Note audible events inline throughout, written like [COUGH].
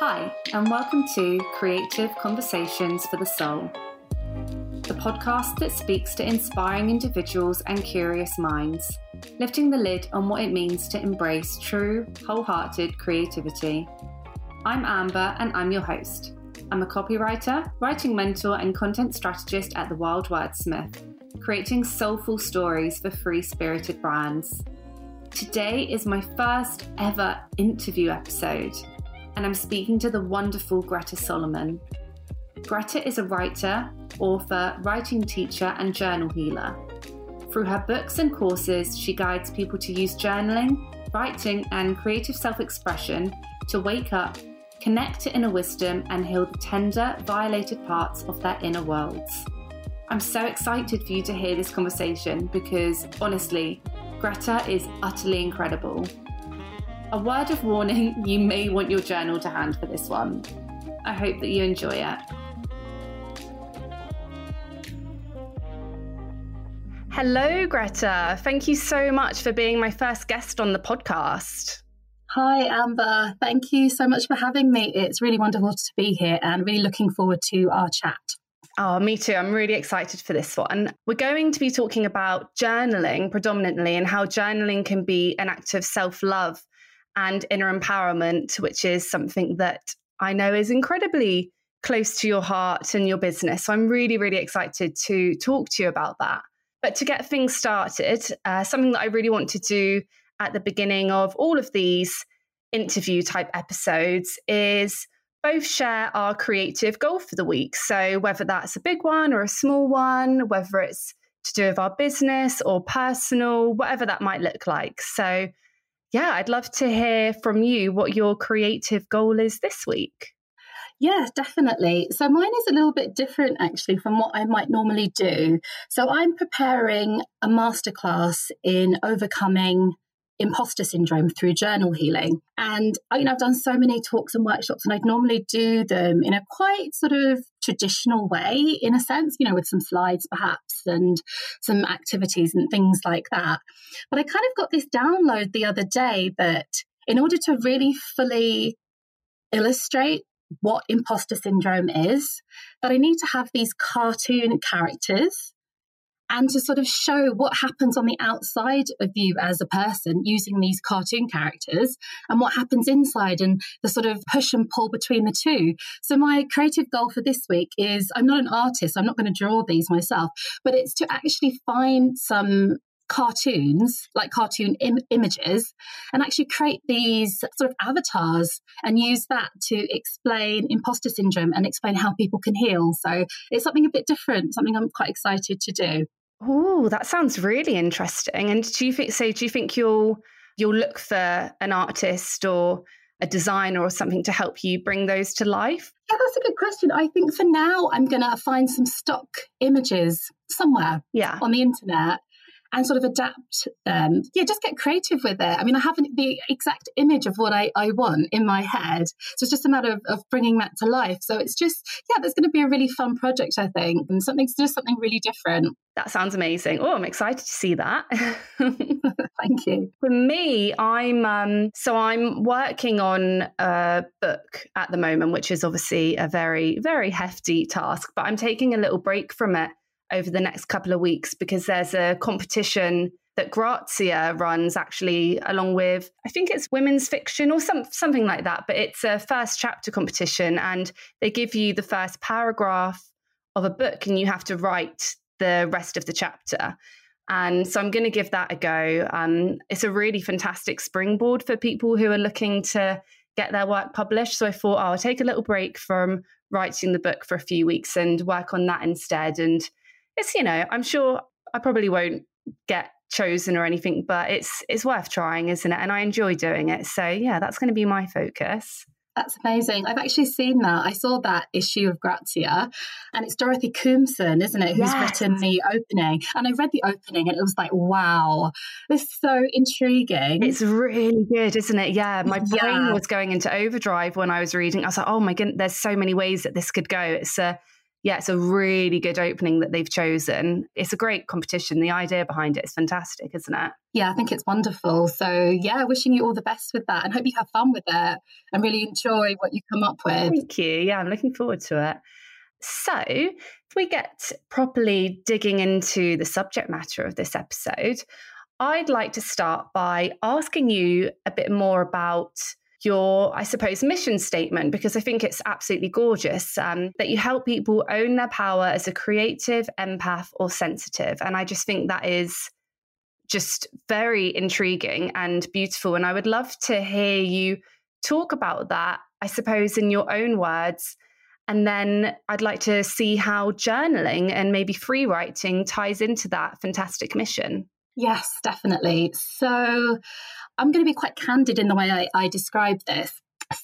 Hi, and welcome to Creative Conversations for the Soul, the podcast that speaks to inspiring individuals and curious minds, lifting the lid on what it means to embrace true, wholehearted creativity. I'm Amber, and I'm your host. I'm a copywriter, writing mentor, and content strategist at The Wild Wordsmith, creating soulful stories for free spirited brands. Today is my first ever interview episode, and I'm speaking to the wonderful Greta Solomon. Greta is a writer, author, writing teacher, and journal healer. Through her books and courses, she guides people to use journaling, writing, and creative self expression to wake up, connect to inner wisdom, and heal the tender, violated parts of their inner worlds. I'm so excited for you to hear this conversation because, honestly, Greta is utterly incredible. A word of warning you may want your journal to hand for this one. I hope that you enjoy it. Hello, Greta. Thank you so much for being my first guest on the podcast. Hi, Amber. Thank you so much for having me. It's really wonderful to be here and really looking forward to our chat. Oh, me too. I'm really excited for this one. We're going to be talking about journaling predominantly and how journaling can be an act of self love and inner empowerment, which is something that I know is incredibly close to your heart and your business. So I'm really, really excited to talk to you about that. But to get things started, uh, something that I really want to do at the beginning of all of these interview type episodes is both share our creative goal for the week. So, whether that's a big one or a small one, whether it's to do with our business or personal, whatever that might look like. So, yeah, I'd love to hear from you what your creative goal is this week. Yeah, definitely. So mine is a little bit different actually from what I might normally do. So I'm preparing a masterclass in overcoming imposter syndrome through journal healing. And you know, I've done so many talks and workshops, and I'd normally do them in a quite sort of traditional way, in a sense, you know, with some slides perhaps and some activities and things like that. But I kind of got this download the other day that in order to really fully illustrate what imposter syndrome is, that I need to have these cartoon characters and to sort of show what happens on the outside of you as a person using these cartoon characters and what happens inside and the sort of push and pull between the two. So, my creative goal for this week is I'm not an artist, I'm not going to draw these myself, but it's to actually find some cartoons, like cartoon Im- images, and actually create these sort of avatars and use that to explain imposter syndrome and explain how people can heal. So it's something a bit different, something I'm quite excited to do. Oh, that sounds really interesting. And do you think so? Do you think you'll you'll look for an artist or a designer or something to help you bring those to life? Yeah, that's a good question. I think for now I'm going to find some stock images somewhere yeah. on the internet and sort of adapt them. Yeah, just get creative with it. I mean, I haven't the exact image of what I, I want in my head. So it's just a matter of, of bringing that to life. So it's just, yeah, there's going to be a really fun project, I think, and something, just something really different. That sounds amazing. Oh, I'm excited to see that. [LAUGHS] [LAUGHS] Thank you. For me, I'm um, so I'm working on a book at the moment, which is obviously a very, very hefty task, but I'm taking a little break from it over the next couple of weeks because there's a competition that Grazia runs actually along with I think it's women's fiction or some something like that but it's a first chapter competition and they give you the first paragraph of a book and you have to write the rest of the chapter. And so I'm going to give that a go. Um, it's a really fantastic springboard for people who are looking to get their work published. So I thought oh, I'll take a little break from writing the book for a few weeks and work on that instead and it's you know i'm sure i probably won't get chosen or anything but it's it's worth trying isn't it and i enjoy doing it so yeah that's going to be my focus that's amazing. I've actually seen that. I saw that issue of Grazia, and it's Dorothy Koomson, isn't it, who's yes. written the opening. And I read the opening, and it was like, wow, this is so intriguing. It's really good, isn't it? Yeah, my yeah. brain was going into overdrive when I was reading. I was like, oh my goodness, there's so many ways that this could go. It's a yeah, it's a really good opening that they've chosen. It's a great competition. The idea behind it is fantastic, isn't it? Yeah, I think it's wonderful. So, yeah, wishing you all the best with that and hope you have fun with it and really enjoy what you come up with. Thank you. Yeah, I'm looking forward to it. So, if we get properly digging into the subject matter of this episode, I'd like to start by asking you a bit more about your, I suppose, mission statement, because I think it's absolutely gorgeous um, that you help people own their power as a creative, empath, or sensitive. And I just think that is just very intriguing and beautiful. And I would love to hear you talk about that, I suppose, in your own words. And then I'd like to see how journaling and maybe free writing ties into that fantastic mission. Yes, definitely. So I'm going to be quite candid in the way I, I describe this.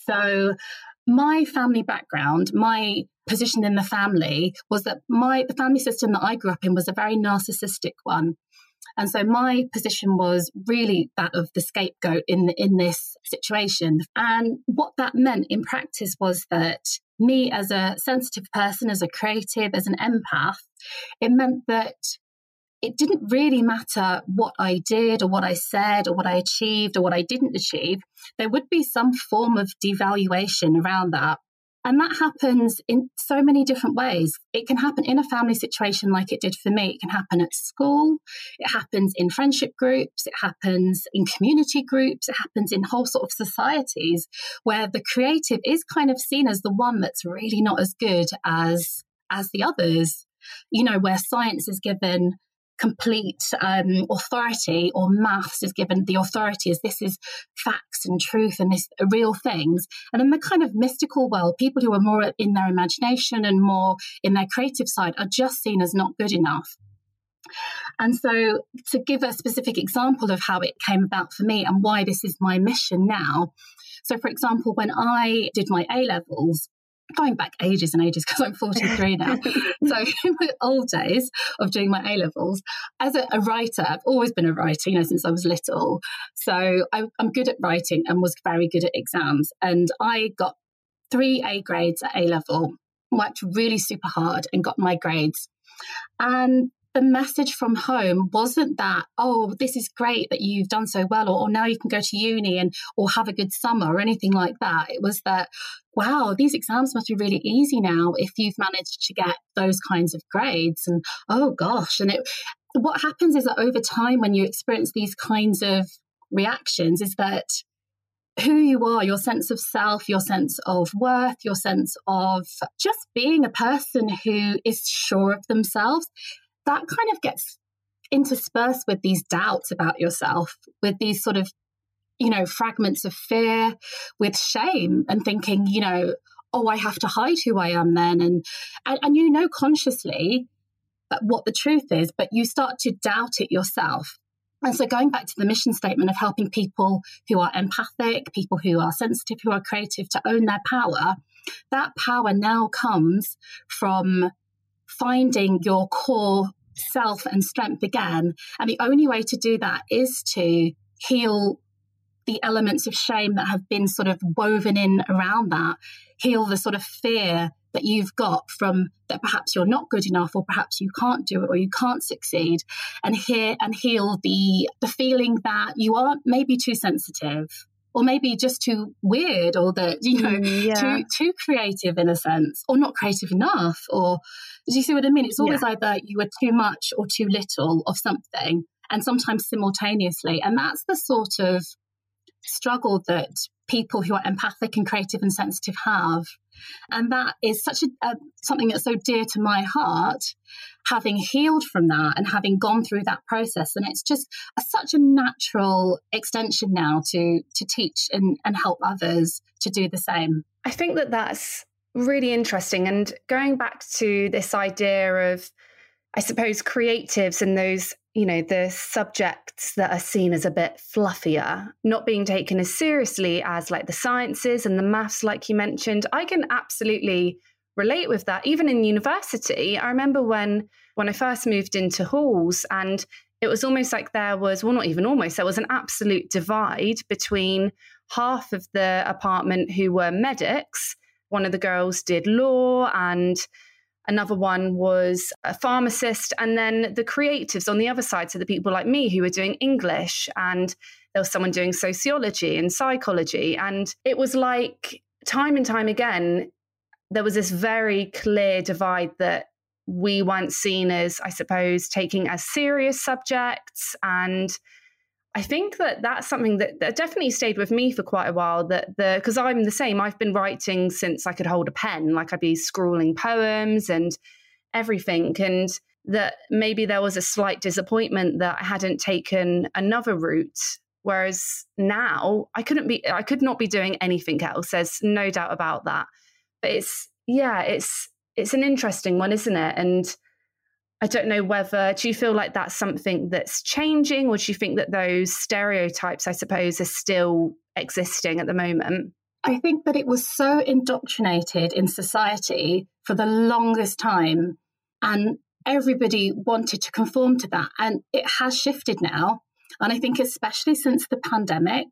So, my family background, my position in the family was that my the family system that I grew up in was a very narcissistic one. And so my position was really that of the scapegoat in in this situation. And what that meant in practice was that me as a sensitive person, as a creative, as an empath, it meant that it didn't really matter what I did or what I said or what I achieved or what I didn't achieve. There would be some form of devaluation around that. And that happens in so many different ways. It can happen in a family situation like it did for me. It can happen at school. It happens in friendship groups. It happens in community groups. It happens in whole sort of societies where the creative is kind of seen as the one that's really not as good as, as the others. You know, where science is given complete um, authority or maths is given the authority as this is facts and truth and this real things. And in the kind of mystical world, people who are more in their imagination and more in their creative side are just seen as not good enough. And so, to give a specific example of how it came about for me and why this is my mission now. So, for example, when I did my A levels, going back ages and ages because I'm 43 now. [LAUGHS] so in my old days of doing my A levels, as a, a, writer, I've always been a writer, you know, since I was little. So I, I'm good at writing and was very good at exams. And I got three A grades at A level, worked really super hard and got my grades. And the message from home wasn't that oh this is great that you've done so well or, or, now you can go to uni and or have a good summer or anything like that. It was that wow these exams must be really easy now if you've managed to get those kinds of grades and oh gosh and it what happens is that over time when you experience these kinds of reactions is that who you are, your sense of self, your sense of worth, your sense of just being a person who is sure of themselves that kind of gets interspersed with these doubts about yourself, with these sort of, you know, fragments of fear, with shame and thinking, you know, oh, I have to hide who I am then. And, and, and you know consciously uh, what the truth is, but you start to doubt it yourself. And so, going back to the mission statement of helping people who are empathic, people who are sensitive, who are creative to own their power, that power now comes from finding your core self and strength again. And the only way to do that is to heal the elements of shame that have been sort of woven in around that, heal the sort of fear that you've got from that perhaps you're not good enough or perhaps you can't do it or you can't succeed. And hear and heal the the feeling that you aren't maybe too sensitive or maybe just too weird or that you know mm, yeah. too too creative in a sense or not creative enough or do you see what i mean it's always yeah. either you are too much or too little of something and sometimes simultaneously and that's the sort of struggle that people who are empathic and creative and sensitive have. And that is such a, a, something that's so dear to my heart having healed from that and having gone through that process. And it's just a, such a natural extension now to to teach and, and help others to do the same. I think that that's really interesting. And going back to this idea of i suppose creatives and those you know the subjects that are seen as a bit fluffier not being taken as seriously as like the sciences and the maths like you mentioned. I can absolutely relate with that even in university. I remember when when i first moved into halls and it was almost like there was well not even almost there was an absolute divide between half of the apartment who were medics. One of the girls did law and Another one was a pharmacist. And then the creatives on the other side. So the people like me who were doing English and there was someone doing sociology and psychology. And it was like time and time again, there was this very clear divide that we weren't seen as, I suppose, taking as serious subjects. And I think that that's something that, that definitely stayed with me for quite a while. That the because I'm the same. I've been writing since I could hold a pen. Like I'd be scrawling poems and everything. And that maybe there was a slight disappointment that I hadn't taken another route. Whereas now I couldn't be, I could not be doing anything else. There's no doubt about that. But it's yeah, it's it's an interesting one, isn't it? And I don't know whether do you feel like that's something that's changing, or do you think that those stereotypes, I suppose, are still existing at the moment? I think that it was so indoctrinated in society for the longest time, and everybody wanted to conform to that. And it has shifted now. And I think, especially since the pandemic,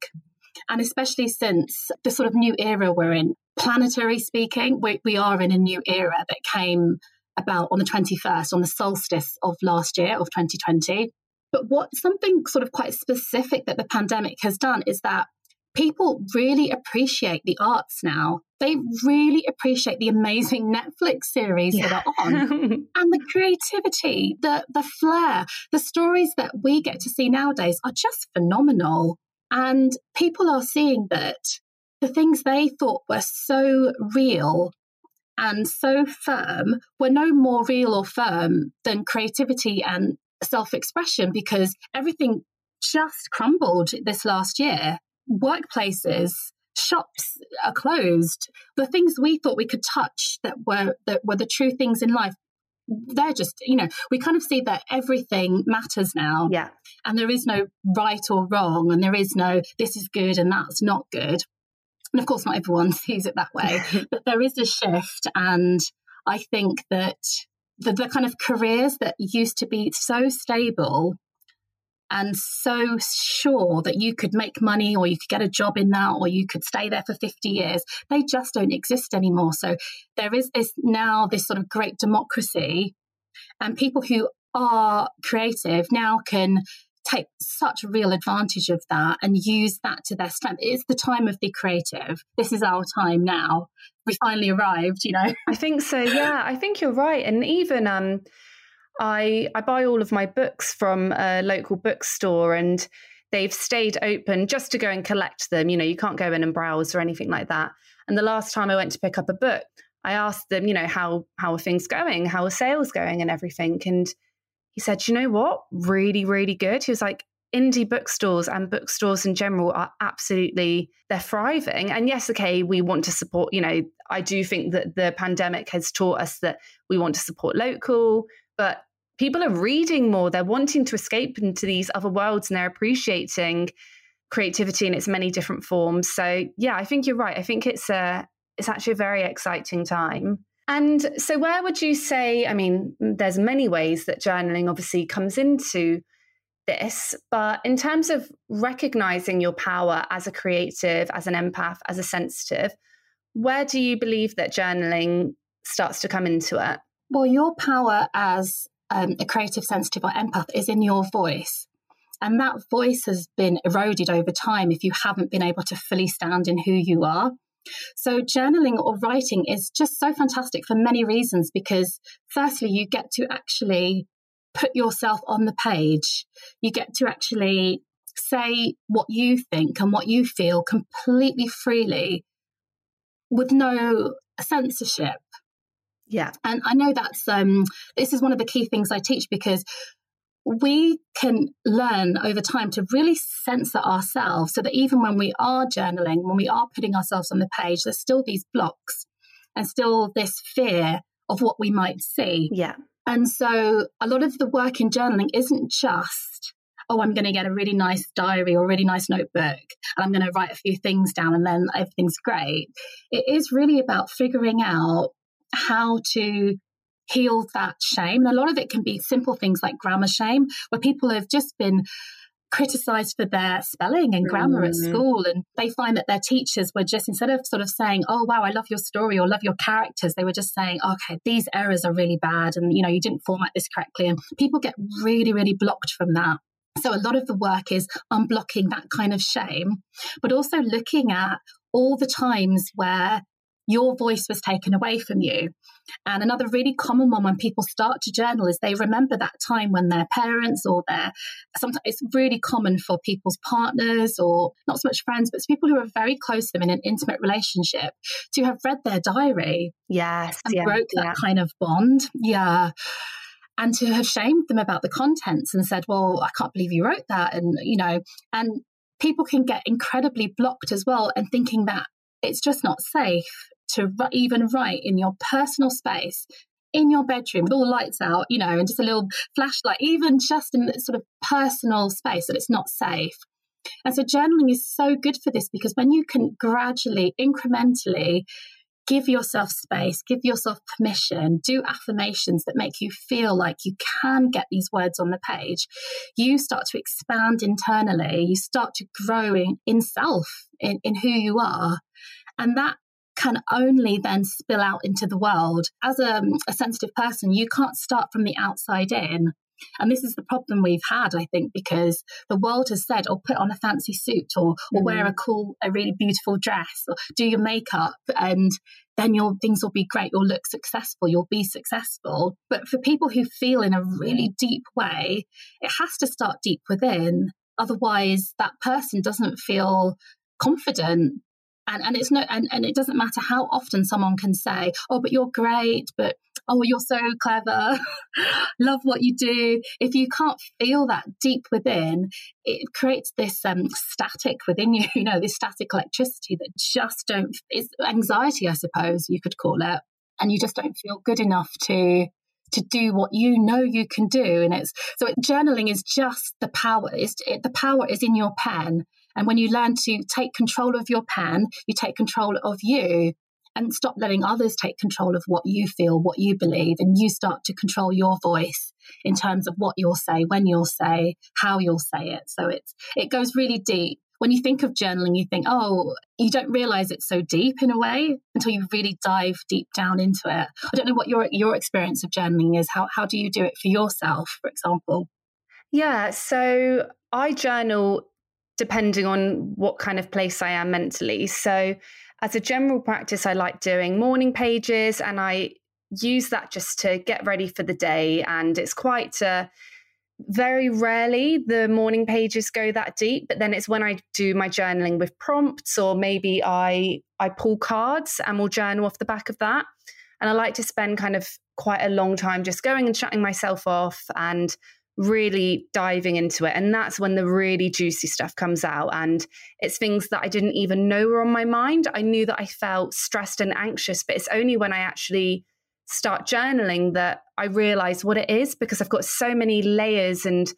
and especially since the sort of new era we're in, planetary speaking, we, we are in a new era that came about on the 21st, on the solstice of last year, of 2020. But what something sort of quite specific that the pandemic has done is that people really appreciate the arts now. They really appreciate the amazing [LAUGHS] Netflix series yeah. that are on [LAUGHS] and the creativity, the the flair, the stories that we get to see nowadays are just phenomenal. And people are seeing that the things they thought were so real and so firm were no more real or firm than creativity and self expression because everything just crumbled this last year. Workplaces, shops are closed. The things we thought we could touch that were that were the true things in life, they're just, you know, we kind of see that everything matters now. Yeah. And there is no right or wrong, and there is no this is good and that's not good. And of course, not everyone [LAUGHS] sees it that way, [LAUGHS] but there is a shift. And I think that the, the kind of careers that used to be so stable and so sure that you could make money or you could get a job in that or you could stay there for 50 years, they just don't exist anymore. So there is this now, this sort of great democracy, and people who are creative now can take such real advantage of that and use that to their strength. It's the time of the creative. This is our time now. We finally arrived, you know. I think so. Yeah, I think you're right. And even um I I buy all of my books from a local bookstore and they've stayed open just to go and collect them. You know, you can't go in and browse or anything like that. And the last time I went to pick up a book, I asked them, you know, how how are things going? How are sales going and everything? And he said, you know what? Really, really good. He was like, indie bookstores and bookstores in general are absolutely they're thriving. And yes okay we want to support you know i do think that the pandemic has taught us that we want to support local but people are reading more. They're wanting to escape into these other worlds and they're appreciating creativity in its many different forms. So yeah i think you're right. I think it's a it's actually a very exciting time and so, where would you say? I mean, there's many ways that journaling obviously comes into this, but in terms of recognizing your power as a creative, as an empath, as a sensitive, where do you believe that journaling starts to come into it? Well, your power as um, a creative, sensitive, or empath is in your voice. And that voice has been eroded over time if you haven't been able to fully stand in who you are. So, journaling or writing is just so fantastic for many reasons because, firstly, you get to actually put yourself on the page. You get to actually say what you think and what you feel completely freely with no censorship. Yeah. And I know that's um this is one of the key things I teach because we can learn over time to really censor ourselves so that even when we are journaling, when we are putting ourselves on the page, there's still these blocks and still this fear of what we might see. Yeah. And so a lot of the work in journaling isn't just, oh, I'm going to get a really nice diary or really nice notebook and I'm going to write a few things down and then everything's great. It is really about figuring out how to heal that shame. And a lot of it can be simple things like grammar shame, where people have just been criticized for their spelling and grammar mm. at school and they find that their teachers were just instead of sort of saying oh wow i love your story or love your characters they were just saying okay these errors are really bad and you know you didn't format this correctly and people get really really blocked from that so a lot of the work is unblocking that kind of shame but also looking at all the times where your voice was taken away from you. And another really common one when people start to journal is they remember that time when their parents or their sometimes it's really common for people's partners or not so much friends, but people who are very close to them in an intimate relationship to have read their diary. Yes. And yeah, broke yeah. that kind of bond. Yeah and to have shamed them about the contents and said, well, I can't believe you wrote that. And, you know, and people can get incredibly blocked as well and thinking that it's just not safe to even write in your personal space in your bedroom with all the lights out, you know, and just a little flashlight, even just in sort of personal space that it's not safe. And so journaling is so good for this because when you can gradually, incrementally give yourself space, give yourself permission, do affirmations that make you feel like you can get these words on the page, you start to expand internally, you start to grow in, in self, in, in who you are. And that can only then spill out into the world. As a, a sensitive person, you can't start from the outside in. And this is the problem we've had, I think, because the world has said, "Oh, put on a fancy suit, or or mm. wear a cool, a really beautiful dress, or do your makeup, and then your things will be great. You'll look successful. You'll be successful." But for people who feel in a really deep way, it has to start deep within. Otherwise, that person doesn't feel confident and and it's no and, and it doesn't matter how often someone can say oh but you're great but oh you're so clever. [LAUGHS] Love what you do. If you can't feel that deep within it creates this um, static within you [LAUGHS] you know this static electricity that just don't it's anxiety i suppose you could call it. And you just don't feel good enough to to do what you know you can do. And it's so it, journaling is just the power is the power is in your pen and when you learn to take control of your pen, you take control of you and stop letting others take control of what you feel, what you believe, and you start to control your voice in terms of what you'll say, when you'll say, how you'll say it. So it's it goes really deep. When you think of journaling, you think, oh, you don't realize it's so deep in a way until you really dive deep down into it. I don't know what your your experience of journaling is. How how do you do it for yourself, for example? Yeah, so I journal depending on what kind of place I am mentally. So, as a general practice, I like doing morning pages and I use that just to get ready for the day. And it's quite uh, very rarely the morning pages go that deep, but then it's when I do my journaling with prompts or maybe I I pull cards and we'll journal off the back of that. And I like to spend kind of quite a long time just going and shutting myself off and really diving into it. And that's when the really juicy stuff comes out. And it's things that I didn't even know were on my mind. I knew that I felt stressed and anxious, but it's only when I actually start journaling that I realize what it is because I've got so many layers and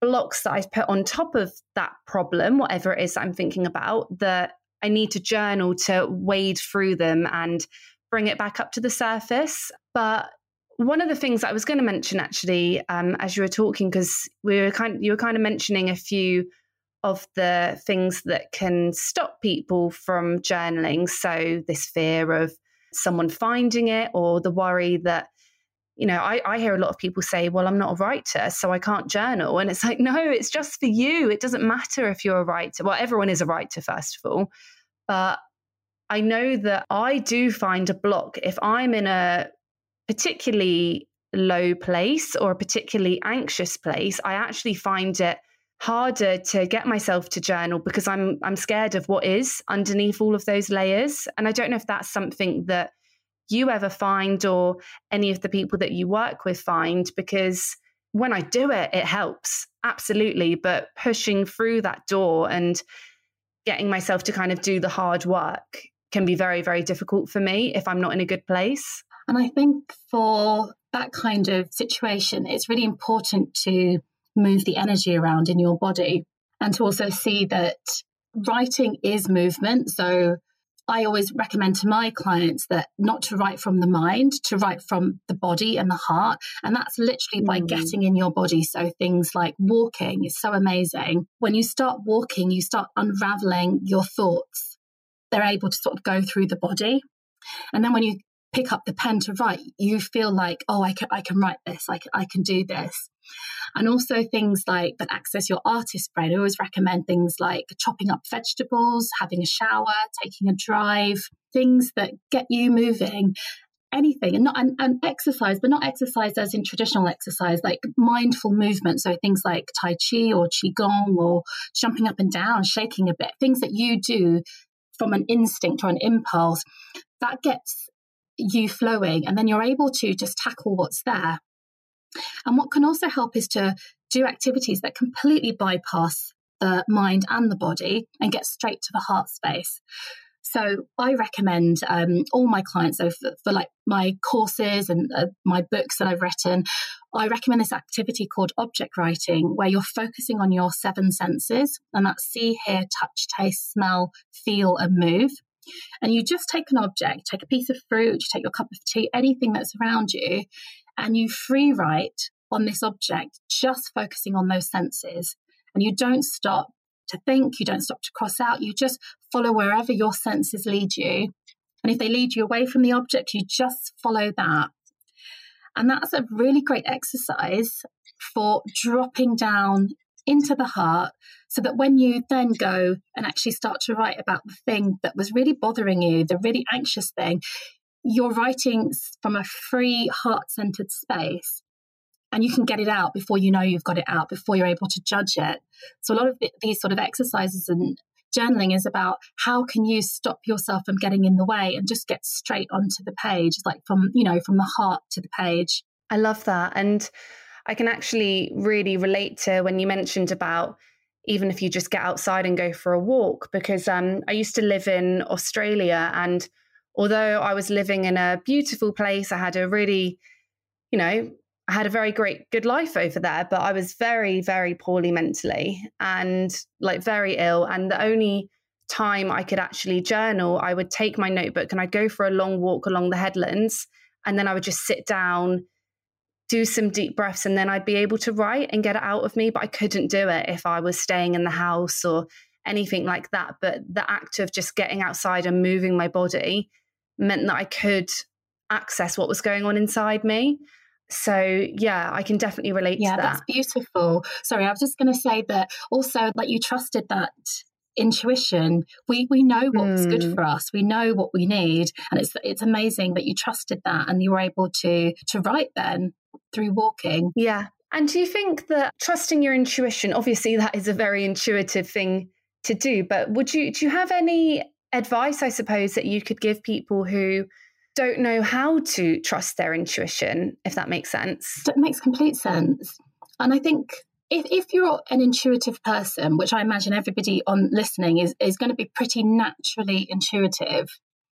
blocks that I've put on top of that problem, whatever it is that I'm thinking about, that I need to journal to wade through them and bring it back up to the surface. But one of the things I was going to mention actually, um, as you were talking, because we were kind, you were kind of mentioning a few of the things that can stop people from journaling. So this fear of someone finding it, or the worry that, you know, I, I hear a lot of people say, "Well, I'm not a writer, so I can't journal," and it's like, [LAUGHS] no, it's just for you. It doesn't matter if you're a writer. Well, everyone is a writer, first of all, but I know that I do find a block if I'm in a particularly low place or a particularly anxious place, I actually find it harder to get myself to journal because I'm I'm scared of what is underneath all of those layers. And I don't know if that's something that you ever find or any of the people that you work with find because when I do it, it helps absolutely. But pushing through that door and getting myself to kind of do the hard work can be very, very difficult for me if I'm not in a good place. And I think for that kind of situation, it's really important to move the energy around in your body and to also see that writing is movement. So I always recommend to my clients that not to write from the mind, to write from the body and the heart. And that's literally by mm. getting in your body. So things like walking is so amazing. When you start walking, you start unraveling your thoughts. They're able to sort of go through the body. And then when you pick up the pen to write, you feel like, oh, I can, I can write this, I can, I can do this. And also things like that access your artist brain. I always recommend things like chopping up vegetables, having a shower, taking a drive, things that get you moving anything and not and, exercise but not exercise as in traditional exercise like mindful movement so things like tai chi or qigong or jumping up and down shaking a bit things that you do from an instinct or an impulse that gets you flowing and then you're able to just tackle what's there and what can also help is to do activities that completely bypass the mind and the body and get straight to the heart space. So I recommend um, all my clients, so for, for, like my courses and uh, my books that I've written, I recommend this activity called object writing, where you're focusing on your seven senses, and that's see, hear, touch, taste, smell, feel, and move. And you just take an object, take a piece of fruit, you take your cup of tea, anything that's around you, and you free write on this object, just focusing on those senses. And you don't stop to think, you don't stop to cross out, you just follow wherever your senses lead you. And if they lead you away from the object, you just follow that. And that's a really great exercise for dropping down into the heart so that when you then go and actually start to write about the thing that was really bothering you, the really anxious thing, you're writing from a free, heart centered space. And you can get it out before you know you've got it out, before you're able to judge it. So, a lot of these sort of exercises and journaling is about how can you stop yourself from getting in the way and just get straight onto the page, like from, you know, from the heart to the page. I love that. And I can actually really relate to when you mentioned about even if you just get outside and go for a walk, because um, I used to live in Australia and although I was living in a beautiful place, I had a really, you know, I had a very great, good life over there, but I was very, very poorly mentally and like very ill. And the only time I could actually journal, I would take my notebook and I'd go for a long walk along the headlands. And then I would just sit down, do some deep breaths, and then I'd be able to write and get it out of me. But I couldn't do it if I was staying in the house or anything like that. But the act of just getting outside and moving my body meant that I could access what was going on inside me. So yeah, I can definitely relate yeah, to that. that's beautiful. Sorry, I was just going to say that also like you trusted that intuition. We we know what's mm. good hmm. for us. We know what we need, and it's it's amazing that you trusted that and you were able to to write then through walking. Yeah. And do you think that trusting your intuition, obviously that is a very intuitive thing to do, but would you do you have any advice, I suppose, that you could give people who don't know how to trust their intuition, if that makes sense? That makes complete sense. And I think if, if you're an intuitive person, which I imagine everybody on listening is, is going to be pretty naturally intuitive,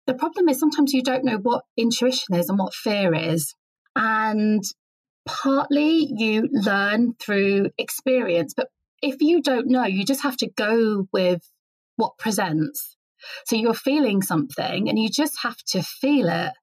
the problem is sometimes you don't know what intuition is and what fear is. And partly you learn through experience, but if you don't know, you just have to go with what presents. So you're feeling something and you just have to feel it.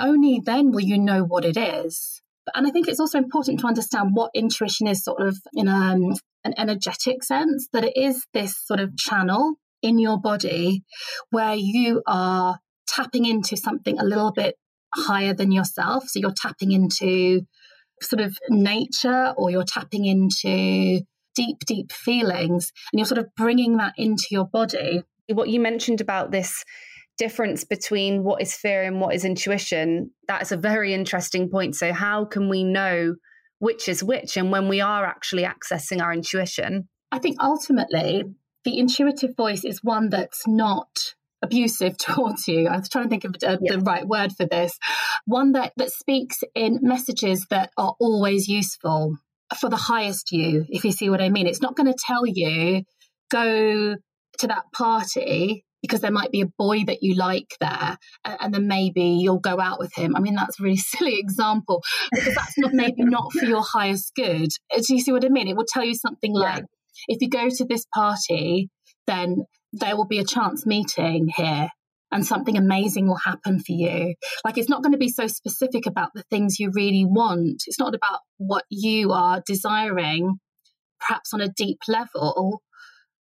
Only then will you know what it is. And I think it's also important to understand what intuition is, sort of in um, an energetic sense, that it is this sort of channel in your body where you are tapping into something a little bit higher than yourself. So you're tapping into sort of nature or you're tapping into deep, deep feelings and you're sort of bringing that into your body what you mentioned about this difference between what is fear and what is intuition, that's a very interesting point. So, how can we know which is which and when we are actually accessing our intuition? I think ultimately the intuitive voice is one that's not abusive [LAUGHS] towards you. I was trying to think of uh, yeah. the right word for this. One that, that speaks in messages that are always useful for the highest you, if you see what I mean. It's not going to tell you, go to that party because there might be a boy that you like there and then maybe you'll go out with him i mean that's a really [LAUGHS] silly example because that's not maybe not for your highest good do you see what i mean it will tell you something like if you go to this party then there will be a chance meeting here and something amazing will happen for you. Like it's not going to be so specific about the things you really want. It's not about what you are desiring, perhaps on a deep level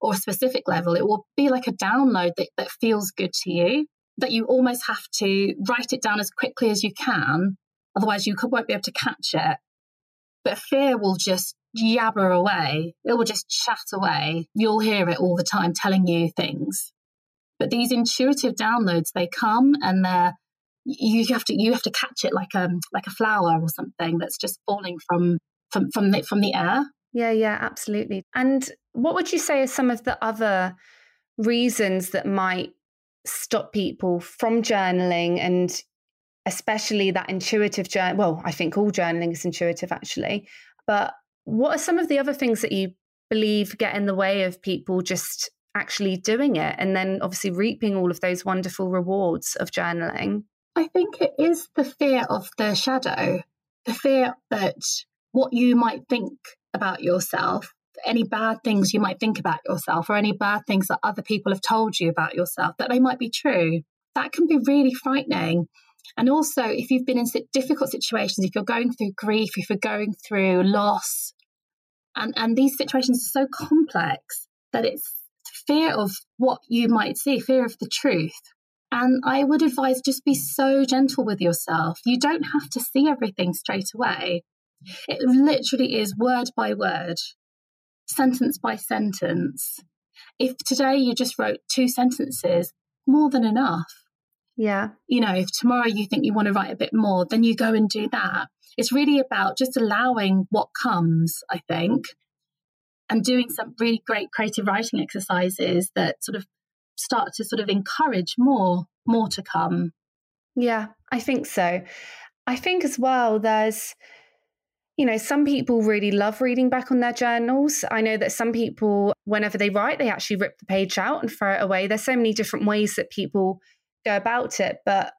or a specific level. It will be like a download that, that feels good to you, that you almost have to write it down as quickly as you can. Otherwise, you won't be able to catch it. But fear will just yabber away. It will just chat away. You'll hear it all the time telling you things. But these intuitive downloads, they come and they're you have to you have to catch it like a um, like a flower or something that's just falling from from from the from the air. Yeah, yeah, absolutely. And what would you say are some of the other reasons that might stop people from journaling and especially that intuitive journal well i think all journaling is intuitive actually but what are some of the other things that you believe get in the way of people just actually doing it and then obviously reaping all of those wonderful rewards of journaling? I think it is the fear of the shadow, the fear that what you might think about yourself, any bad things you might think about yourself, or any bad things that other people have told you about yourself, that they might be true. That can be really frightening. And also, if you've been in difficult situations, if you're going through grief, if you're going through loss, and, and these situations are so complex that it's fear of what you might see, fear of the truth. And I would advise just be so gentle with yourself. You don't have to see everything straight away. It literally is word by word, sentence by sentence. If today you just wrote two sentences, more than enough. Yeah. You know, if tomorrow you think you want to write a bit more, then you go and do that. It's really about just allowing what comes, I think, and doing some really great creative writing exercises that sort of start to sort of encourage more more to come. Yeah, I think so. I think as well there's you know, some people really love reading back on their journals. I know that some people, whenever they write, they actually rip the page out and throw it away. There's so many different ways that people go about it. But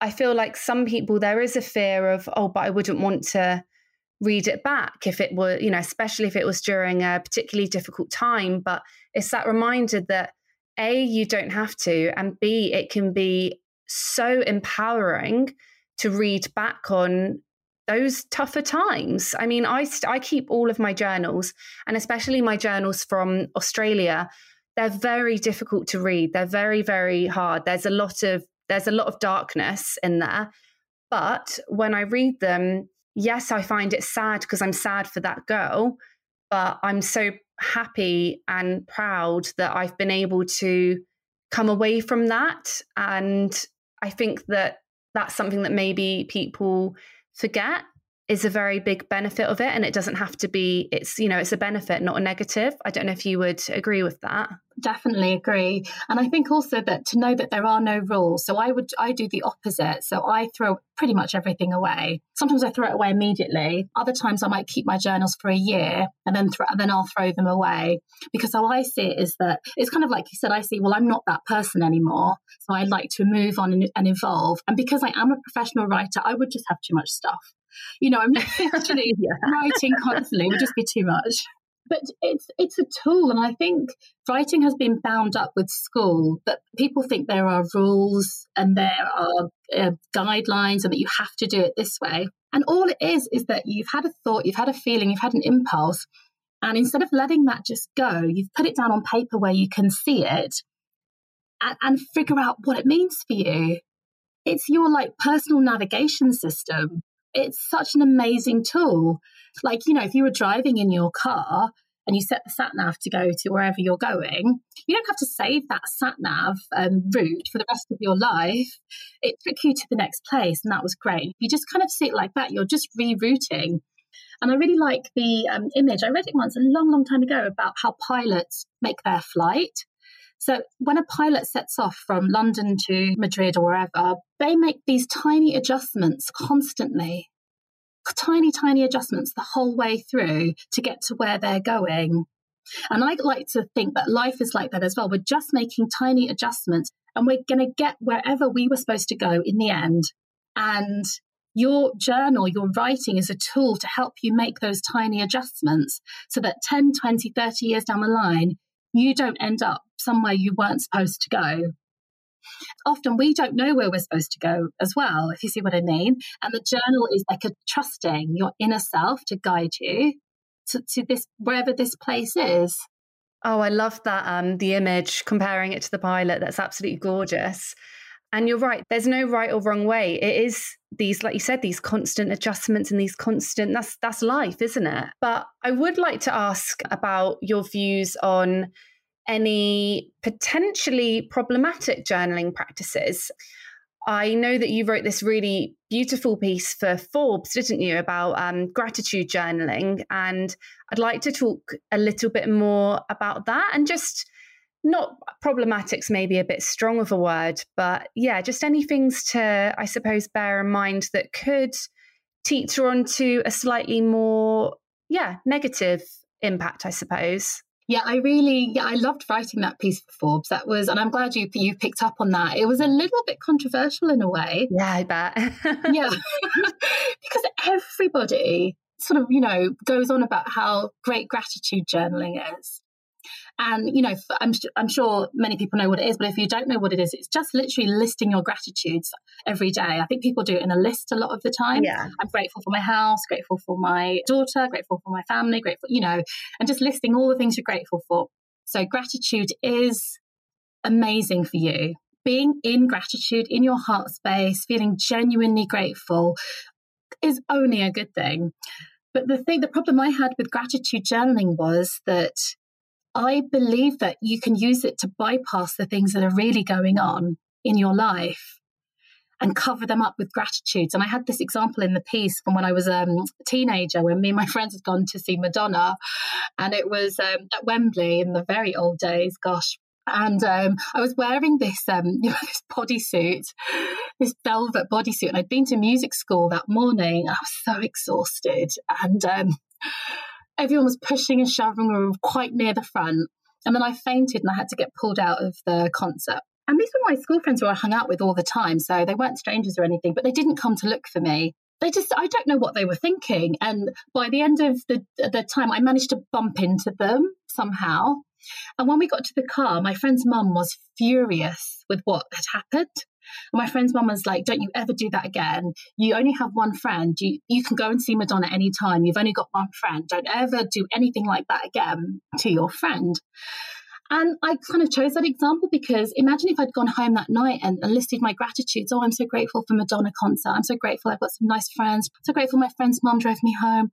I feel like some people, there is a fear of, oh, but I wouldn't want to read it back if it were, you know, especially if it was during a particularly difficult time. But it's that reminder that A, you don't have to, and B, it can be so empowering to read back on those tougher times. I mean, I I keep all of my journals, and especially my journals from Australia. They're very difficult to read. They're very very hard. There's a lot of there's a lot of darkness in there. But when I read them, yes, I find it sad because I'm sad for that girl, but I'm so happy and proud that I've been able to come away from that. And I think that that's something that maybe people forget is a very big benefit of it and it doesn't have to be it's you know it's a benefit not a negative. I don't know if you would agree with that definitely agree. And i think also that to know that there are no rules. So i would i do the opposite. So i throw pretty much everything away. Sometimes i throw it away immediately. Other times i might keep my journals for a year and then th- then i'll throw them away. Because how i see it is that it's kind of like you said i see well i'm not that person anymore. So i'd like to move on and, and evolve. And because i am a professional writer i would just have too much stuff. You know, I'm literally [LAUGHS] [LAUGHS] yeah. writing constantly would just be too much. But it's it's a tool, and I think writing has been bound up with school. That people think there are rules and there are uh, guidelines, and that you have to do it this way. And all it is is that you've had a thought, you've had a feeling, you've had an impulse, and instead of letting that just go, you've put it down on paper where you can see it and, and figure out what it means for you. It's your like personal navigation system it's such an amazing tool. Like, you know, if you were driving in your car and you set the sat nav to go to wherever you're going, you don't have to save that sat nav um, route for the rest of your life. It took you to the next place, and that was great. You just kind of see it like that, you're just rerouting. And I really like the um, image. I read it once a long, long time ago about how pilots make their flight. So when a pilot sets off from London to Madrid or wherever, they make these tiny adjustments constantly, tiny, tiny adjustments the whole way through to get to where they're going. And I like to think that life is like that as well. We're just making tiny adjustments and we're going to get wherever we were supposed to go in the end. And your journal, your writing is a tool to help you make those tiny adjustments so that 10, 20, 30 years down the line, you don't end up somewhere you weren't supposed to go. Often we don't know where we're supposed to go as well, if you see what I mean. And the journal is like a trusting your inner self to guide you to, to this wherever this place is. Oh, I love that um the image comparing it to the pilot. That's absolutely gorgeous. And you're right, there's no right or wrong way. It is these, like you said, these constant adjustments and these constant that's that's life, isn't it? But I would like to ask about your views on any potentially problematic journaling practices. I know that you wrote this really beautiful piece for Forbes, didn't you, about um, gratitude journaling? And I'd like to talk a little bit more about that and just not problematic's maybe a bit strong of a word, but yeah, just any things to, I suppose, bear in mind that could teeter onto a slightly more, yeah, negative impact, I suppose. Yeah, I really, yeah, I loved writing that piece for Forbes. That was, and I'm glad you you picked up on that. It was a little bit controversial in a way. Yeah, I bet. [LAUGHS] yeah, [LAUGHS] because everybody sort of, you know, goes on about how great gratitude journaling is. And, you know, I'm, I'm sure many people know what it is, but if you don't know what it is, it's just literally listing your gratitudes every day. I think people do it in a list a lot of the time. Yeah. I'm grateful for my house, grateful for my daughter, grateful for my family, grateful, you know, and just listing all the things you're grateful for. So gratitude is amazing for you. Being in gratitude in your heart space, feeling genuinely grateful is only a good thing. But the thing, the problem I had with gratitude journaling was that I believe that you can use it to bypass the things that are really going on in your life and cover them up with gratitudes. And I had this example in the piece from when I was um, a teenager when me and my [LAUGHS] friends had gone to see Madonna. And it was um, at Wembley in the very old days, gosh. And um, I was wearing this, um, [LAUGHS] you know, this bodysuit, this velvet bodysuit. And I'd been to music school that morning. I was so exhausted. And um, everyone was pushing and shoving. We were quite near the front. And then I fainted and I had to get pulled out of the concert. And these were my school friends who I hung out with all the time. So they weren't strangers or anything, but they didn't come to look for me. They just, I don't know what they were thinking. And by the end of the, the time, I managed to bump into them somehow. And when we got to the car, my friend's mum was furious with what had happened. And my friend's mum was like, Don't you ever do that again. You only have one friend. You, you can go and see Madonna anytime. You've only got one friend. Don't ever do anything like that again to your friend. And I kind of chose that example because imagine if I'd gone home that night and, and listed my gratitudes. Oh, I'm so grateful for Madonna concert. I'm so grateful I've got some nice friends. So grateful my friend's mum drove me home.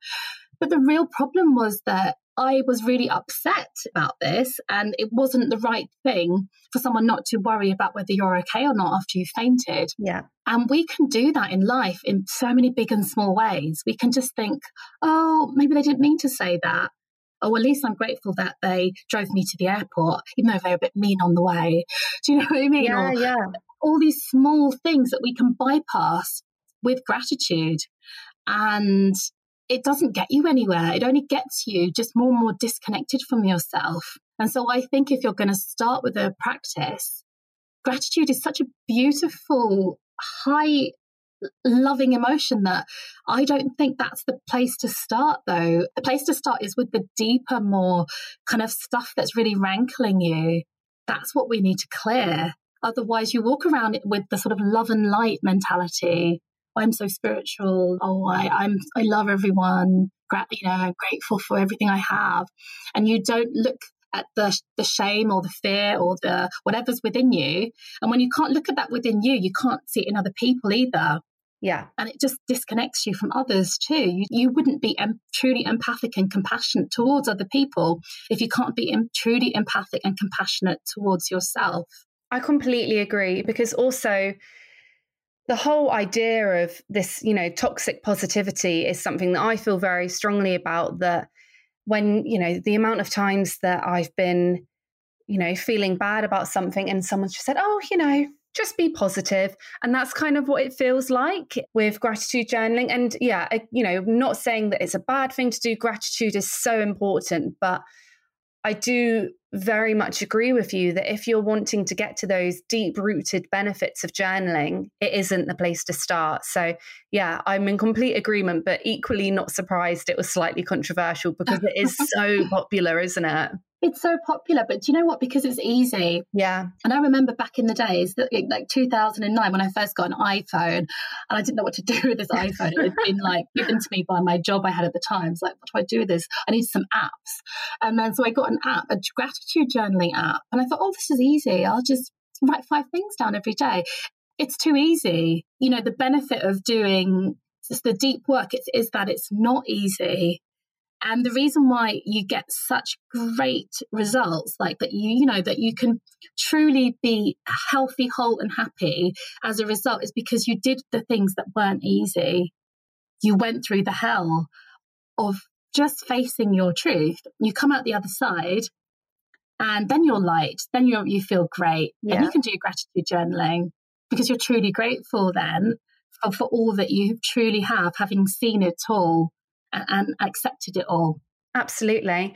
But the real problem was that I was really upset about this, and it wasn't the right thing for someone not to worry about whether you're okay or not after you fainted. Yeah. And we can do that in life in so many big and small ways. We can just think, oh, maybe they didn't mean to say that. Oh, at least I'm grateful that they drove me to the airport, even though they were a bit mean on the way. [LAUGHS] Do you know what I mean? Yeah, or yeah. All these small things that we can bypass with gratitude. And it doesn't get you anywhere. It only gets you just more and more disconnected from yourself. And so I think if you're going to start with a practice, gratitude is such a beautiful, high loving emotion that I don't think that's the place to start though. The place to start is with the deeper, more kind of stuff that's really rankling you. That's what we need to clear. Otherwise, you walk around with the sort of love and light mentality I'm so spiritual. Oh, I, I'm I love everyone. You know, I'm grateful for everything I have. And you don't look at the the shame or the fear or the whatever's within you. And when you can't look at that within you, you can't see it in other people either. Yeah. And it just disconnects you from others too. You, you wouldn't be em- truly empathic and compassionate towards other people if you can't be em- truly empathic and compassionate towards yourself. I completely agree because also the whole idea of this, you know, toxic positivity is something that I feel very strongly about that when, you know, the amount of times that I've been, you know, feeling bad about something and someone's just said, oh, you know, just be positive. And that's kind of what it feels like with gratitude journaling. And yeah you know not saying that it's a bad thing to do gratitude is so important but I do very much agree with you that if you're wanting to get to those deep rooted benefits of journaling, it isn't the place to start. So, yeah, I'm in complete agreement, but equally not surprised it was slightly controversial because it is so [LAUGHS] popular, isn't it? It's so popular, but do you know what? Because it's easy. Yeah. And I remember back in the days, like 2009, when I first got an iPhone, and I didn't know what to [LAUGHS] do with this iPhone. It had been like given to me by my job I had at the time. It's like, what do I do with this? I need some apps. And then so I got an app, a gratitude journaling app, and I thought, oh, this is easy. I'll just write five things down every day. It's too easy. You know, the benefit of doing the deep work is, is that it's not easy and the reason why you get such great results like that you you know that you can truly be healthy whole and happy as a result is because you did the things that weren't easy you went through the hell of just facing your truth you come out the other side and then you're light then you you feel great yeah. and you can do gratitude journaling because you're truly grateful then for, for all that you truly have having seen it all and accepted it all. Absolutely.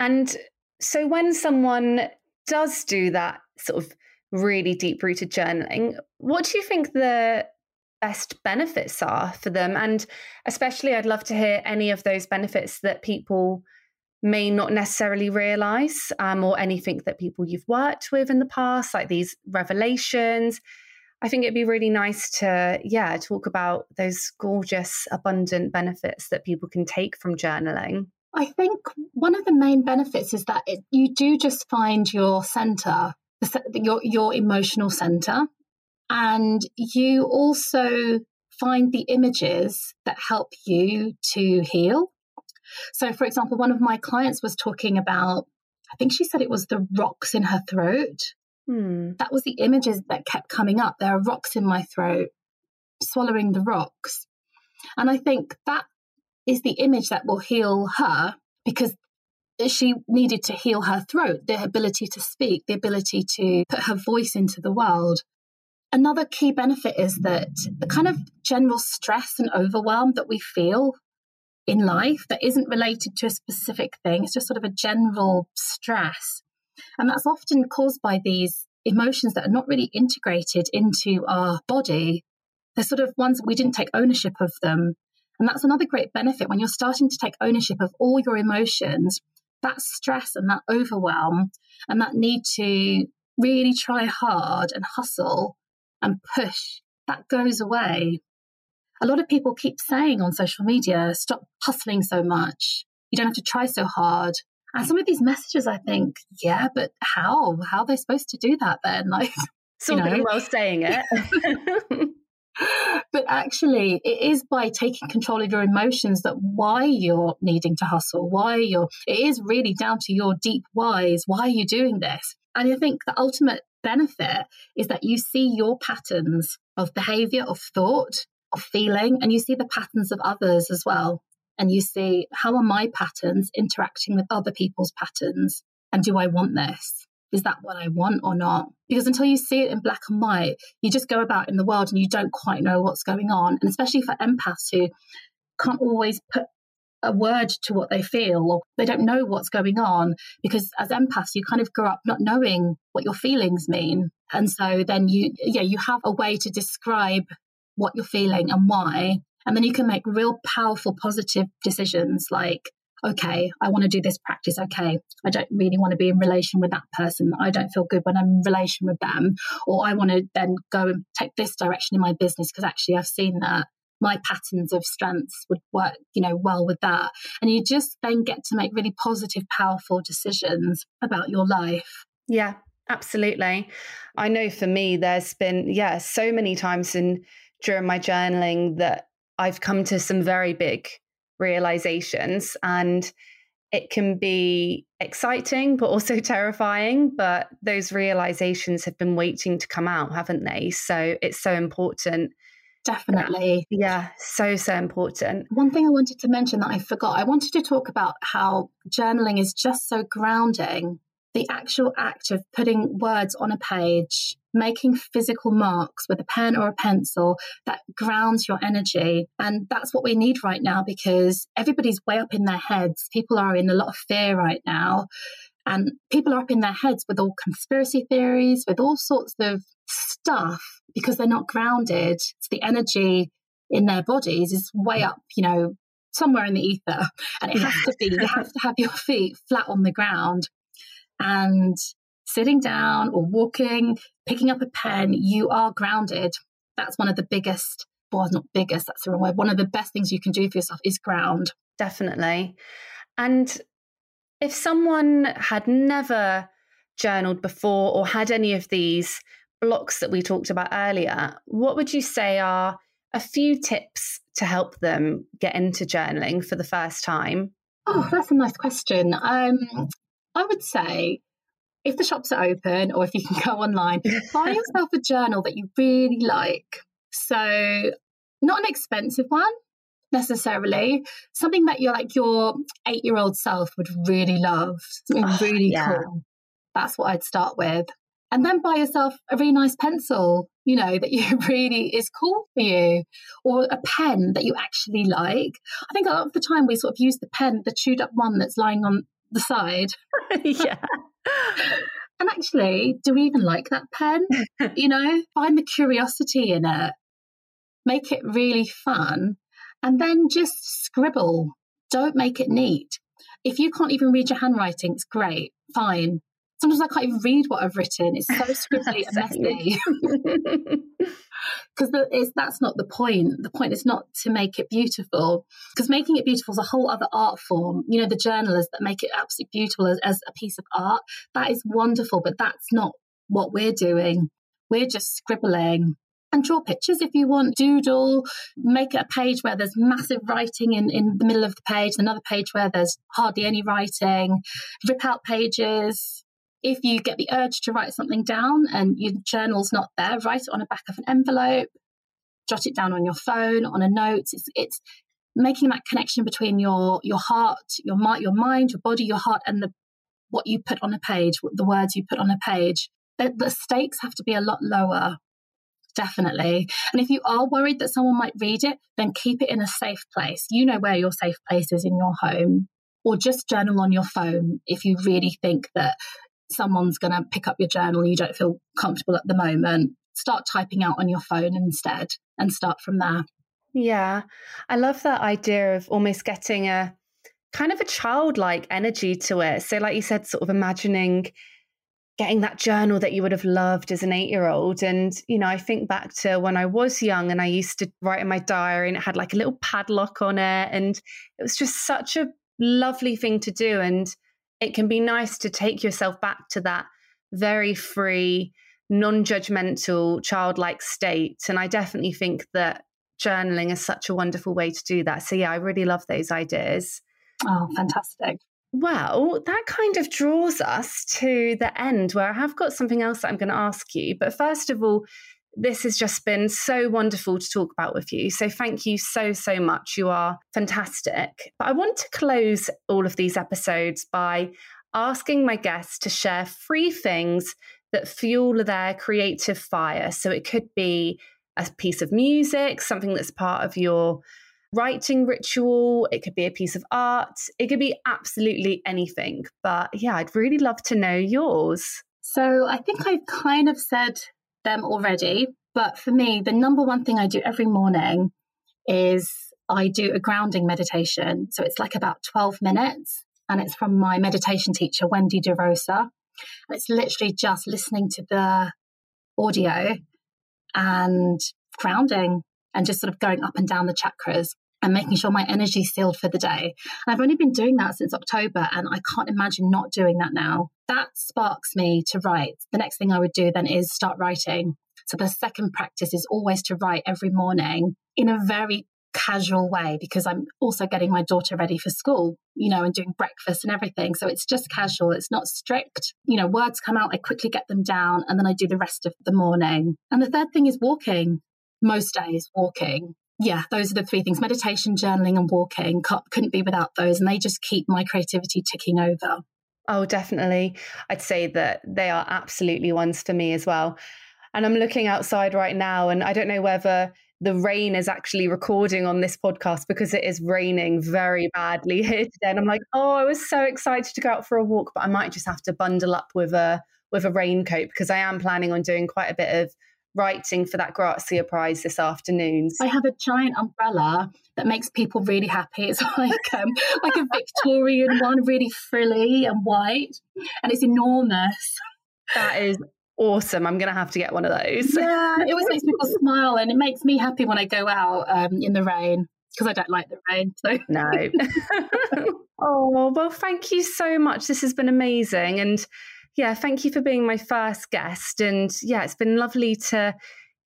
And so when someone does do that sort of really deep rooted journaling, what do you think the best benefits are for them? And especially, I'd love to hear any of those benefits that people may not necessarily realize, um, or anything that people you've worked with in the past, like these revelations, I think it'd be really nice to, yeah, talk about those gorgeous, abundant benefits that people can take from journaling. I think one of the main benefits is that it, you do just find your center, your your emotional center, and you also find the images that help you to heal. So, for example, one of my clients was talking about, I think she said it was the rocks in her throat. Hmm. That was the images that kept coming up. There are rocks in my throat, swallowing the rocks. And I think that is the image that will heal her because she needed to heal her throat, the ability to speak, the ability to put her voice into the world. Another key benefit is that the kind of general stress and overwhelm that we feel in life that isn't related to a specific thing, it's just sort of a general stress and that's often caused by these emotions that are not really integrated into our body. They're sort of ones that we didn't take ownership of them. And that's another great benefit when you're starting to take ownership of all your emotions, that stress and that overwhelm and that need to really try hard and hustle and push, that goes away. A lot of people keep saying on social media, stop hustling so much. You don't have to try so hard. And some of these messages, I think, yeah, but how? How are they supposed to do that then? [LAUGHS] Like, so you know. well saying it. [LAUGHS] but actually, it is by taking control of your emotions that why you're needing to hustle, why you're, it is really down to your deep whys. Why are you doing this? And I think the ultimate benefit is that you see your patterns of behavior, of thought, of feeling, and you see the patterns of others as well and you see how are my patterns interacting with other people's patterns? And do I want this? Is that what I want or not? Because until you see it in black and white, you just go about in the world and you don't quite know what's going on. And especially for empaths who can't always put a word to what they feel or they don't know what's going on because as empaths you kind of grow up not knowing what your feelings mean and so then you yeah you have a way to describe what you're feeling and why and then you can make real powerful, positive decisions like, okay, I want to do this practice. Okay, I don't really want to be in relation with that person. I don't feel good when I'm in relation with them. Or I want to then go and take this direction in my business because actually I've seen that my patterns of strengths would work, you know, well with that. And you just then get to make really positive, powerful decisions about your life. Yeah, absolutely. I know for me, there's been, yeah, so many times in during my journaling that I've come to some very big realizations and it can be exciting but also [LAUGHS] terrifying but those realizations have been waiting to come out haven't they? So it's so important definitely. yeah so so important. One thing i wanted to mention that i forgot i wanted to talk about how journaling is just so grounding the actual act of putting words on a page, making physical marks with a pen or a pencil that grounds your energy. And that's what we need right now because everybody's way up in their heads. People are in a lot of fear right now. And people are up in their heads with all conspiracy theories, with all sorts of stuff because they're not grounded. So the energy in their bodies is way up, you know, somewhere in the ether. [LAUGHS] And it has to be, you have to have your feet flat on the ground and sitting down or walking, picking up a pen, you are grounded. That's one of the biggest, well, not biggest, that's the wrong word. One of the best things you can do for yourself is ground. Definitely. And if someone had never journaled before or had any of these blocks that we talked about earlier, what would you say are a few tips to help them get into journaling for the first time? Oh, that's a nice question. Um, I would say if the shops are open or if you [LAUGHS] can go online, [LAUGHS] buy yourself a journal that you really like. So, not an expensive one necessarily, something that you're like your eight year old self would really love, something oh, really yeah. cool. That's what I'd start with. And then buy yourself a really nice pencil, you know, that you [LAUGHS] really is cool for you, or a pen that you actually like. I think a lot of the time we sort of use the pen, the chewed up one that's lying on the side. [LAUGHS] [LAUGHS] yeah. and actually, do we even like that pen? you know, find the curiosity in it, make it really fun, and then just scribble. Don't make it neat. If you can't even read your handwriting, it's great, fine. Sometimes I can't even read what I've written. It's so scribbly and messy. Because [LAUGHS] that's not the point. The point is not to make it beautiful. Because making it beautiful is a whole other art form. You know, the journalists that make it absolutely beautiful as, as a piece of art, that is wonderful, but that's not what we're doing. We're just scribbling and draw pictures if you want. Doodle, make a page where there's massive writing in, in the middle of the page, another page where there's hardly any writing, rip out pages. If you get the urge to write something down and your journal's not there, write it on the back of an envelope, jot it down on your phone, on a note. It's, it's making that connection between your your heart, your mind, your mind, your body, your heart, and the what you put on a page, the words you put on a page. The, the stakes have to be a lot lower definitely. And if you are worried that someone might read it, then keep it in a safe place. You know where your safe place is in your home, or just journal on your phone if you really think that someone's going to pick up your journal you don't feel comfortable at the moment. Start typing out on your phone instead and start from there. Yeah, I love that idea of almost getting a kind of a childlike energy to it. So, like you said, sort of imagining getting that journal that you would have loved as an eight year old. And, you know, I think back to when I was young and I used to write in my diary and it had like a little padlock on it. And it was just such a lovely thing to do. And it can be nice to take yourself back to that very free, non judgmental, childlike state. And I definitely think that journaling is such a wonderful way to do that. So, yeah, I really love those ideas. Oh, fantastic. Well, that kind of draws us to the end where I have got something else that I'm going to ask you. But first of all, this has just been so wonderful to talk about with you. So thank you so, so much. You are fantastic. But I want to close all of these episodes by asking my guests to share three things that fuel their creative fire. So it could be a piece of music, something that's part of your writing ritual, it could be a piece of art, it could be absolutely anything. But yeah, I'd really love to know yours. So I think I've kind of said them already, but for me, the number one thing I do every morning is I do a grounding meditation. So it's like about 12 minutes, and it's from my meditation teacher, Wendy DeRosa. And it's literally just listening to the audio and grounding and just sort of going up and down the chakras and making sure my energy sealed for the day. And I've only been doing that since October and I can't imagine not doing that now. That sparks me to write. The next thing I would do then is start writing. So the second practice is always to write every morning in a very casual way because I'm also getting my daughter ready for school, you know, and doing breakfast and everything. So it's just casual, it's not strict. You know, words come out, I quickly get them down, and then I do the rest of the morning. And the third thing is walking most days walking. Yeah, those are the three things meditation, journaling, and walking. Couldn't be without those. And they just keep my creativity ticking over. Oh, definitely. I'd say that they are absolutely ones for me as well. And I'm looking outside right now, and I don't know whether the rain is actually recording on this podcast because it is raining very badly [LAUGHS] here today. And I'm like, oh, I was so excited to go out for a walk, but I might just have to bundle up with a with a raincoat because I am planning on doing quite a bit of writing for that Grazia Prize this afternoon. I have a giant umbrella that makes people really happy. It's [LAUGHS] like um, like a Victorian one, really frilly and white, and it's enormous. That is awesome. I'm going to have to get one of those. Yeah, it always makes people [LAUGHS] smile, and it makes me happy when I go out um, in the rain because I don't like the rain. So no. [LAUGHS] oh well, thank you so much. This has been amazing, and yeah, thank you for being my first guest. And yeah, it's been lovely to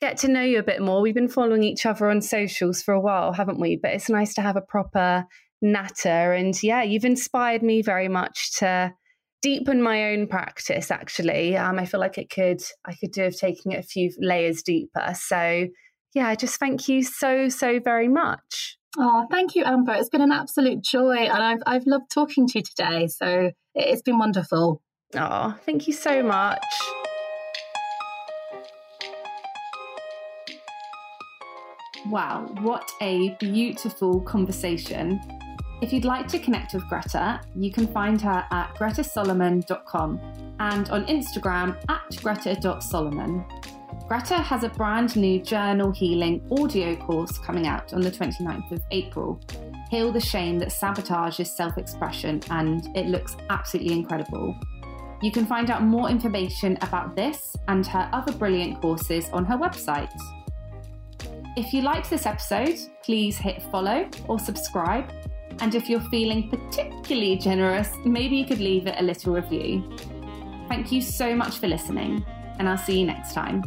get to know you a bit more. We've been following each other on socials for a while, haven't we? But it's nice to have a proper natter. And yeah, you've inspired me very much to deepen my own practice actually um, i feel like it could i could do of taking it a few layers deeper so yeah just thank you so so very much oh thank you amber it's been an absolute joy and i've, I've loved talking to you today so it's been wonderful oh thank you so much Wow, what a beautiful conversation. If you'd like to connect with Greta, you can find her at gretasolomon.com and on Instagram at greta.solomon. Greta has a brand new journal healing audio course coming out on the 29th of April. Heal the shame that sabotages self expression, and it looks absolutely incredible. You can find out more information about this and her other brilliant courses on her website. If you liked this episode, please hit follow or subscribe and if you're feeling particularly generous, maybe you could leave it a little review. Thank you so much for listening, and I'll see you next time.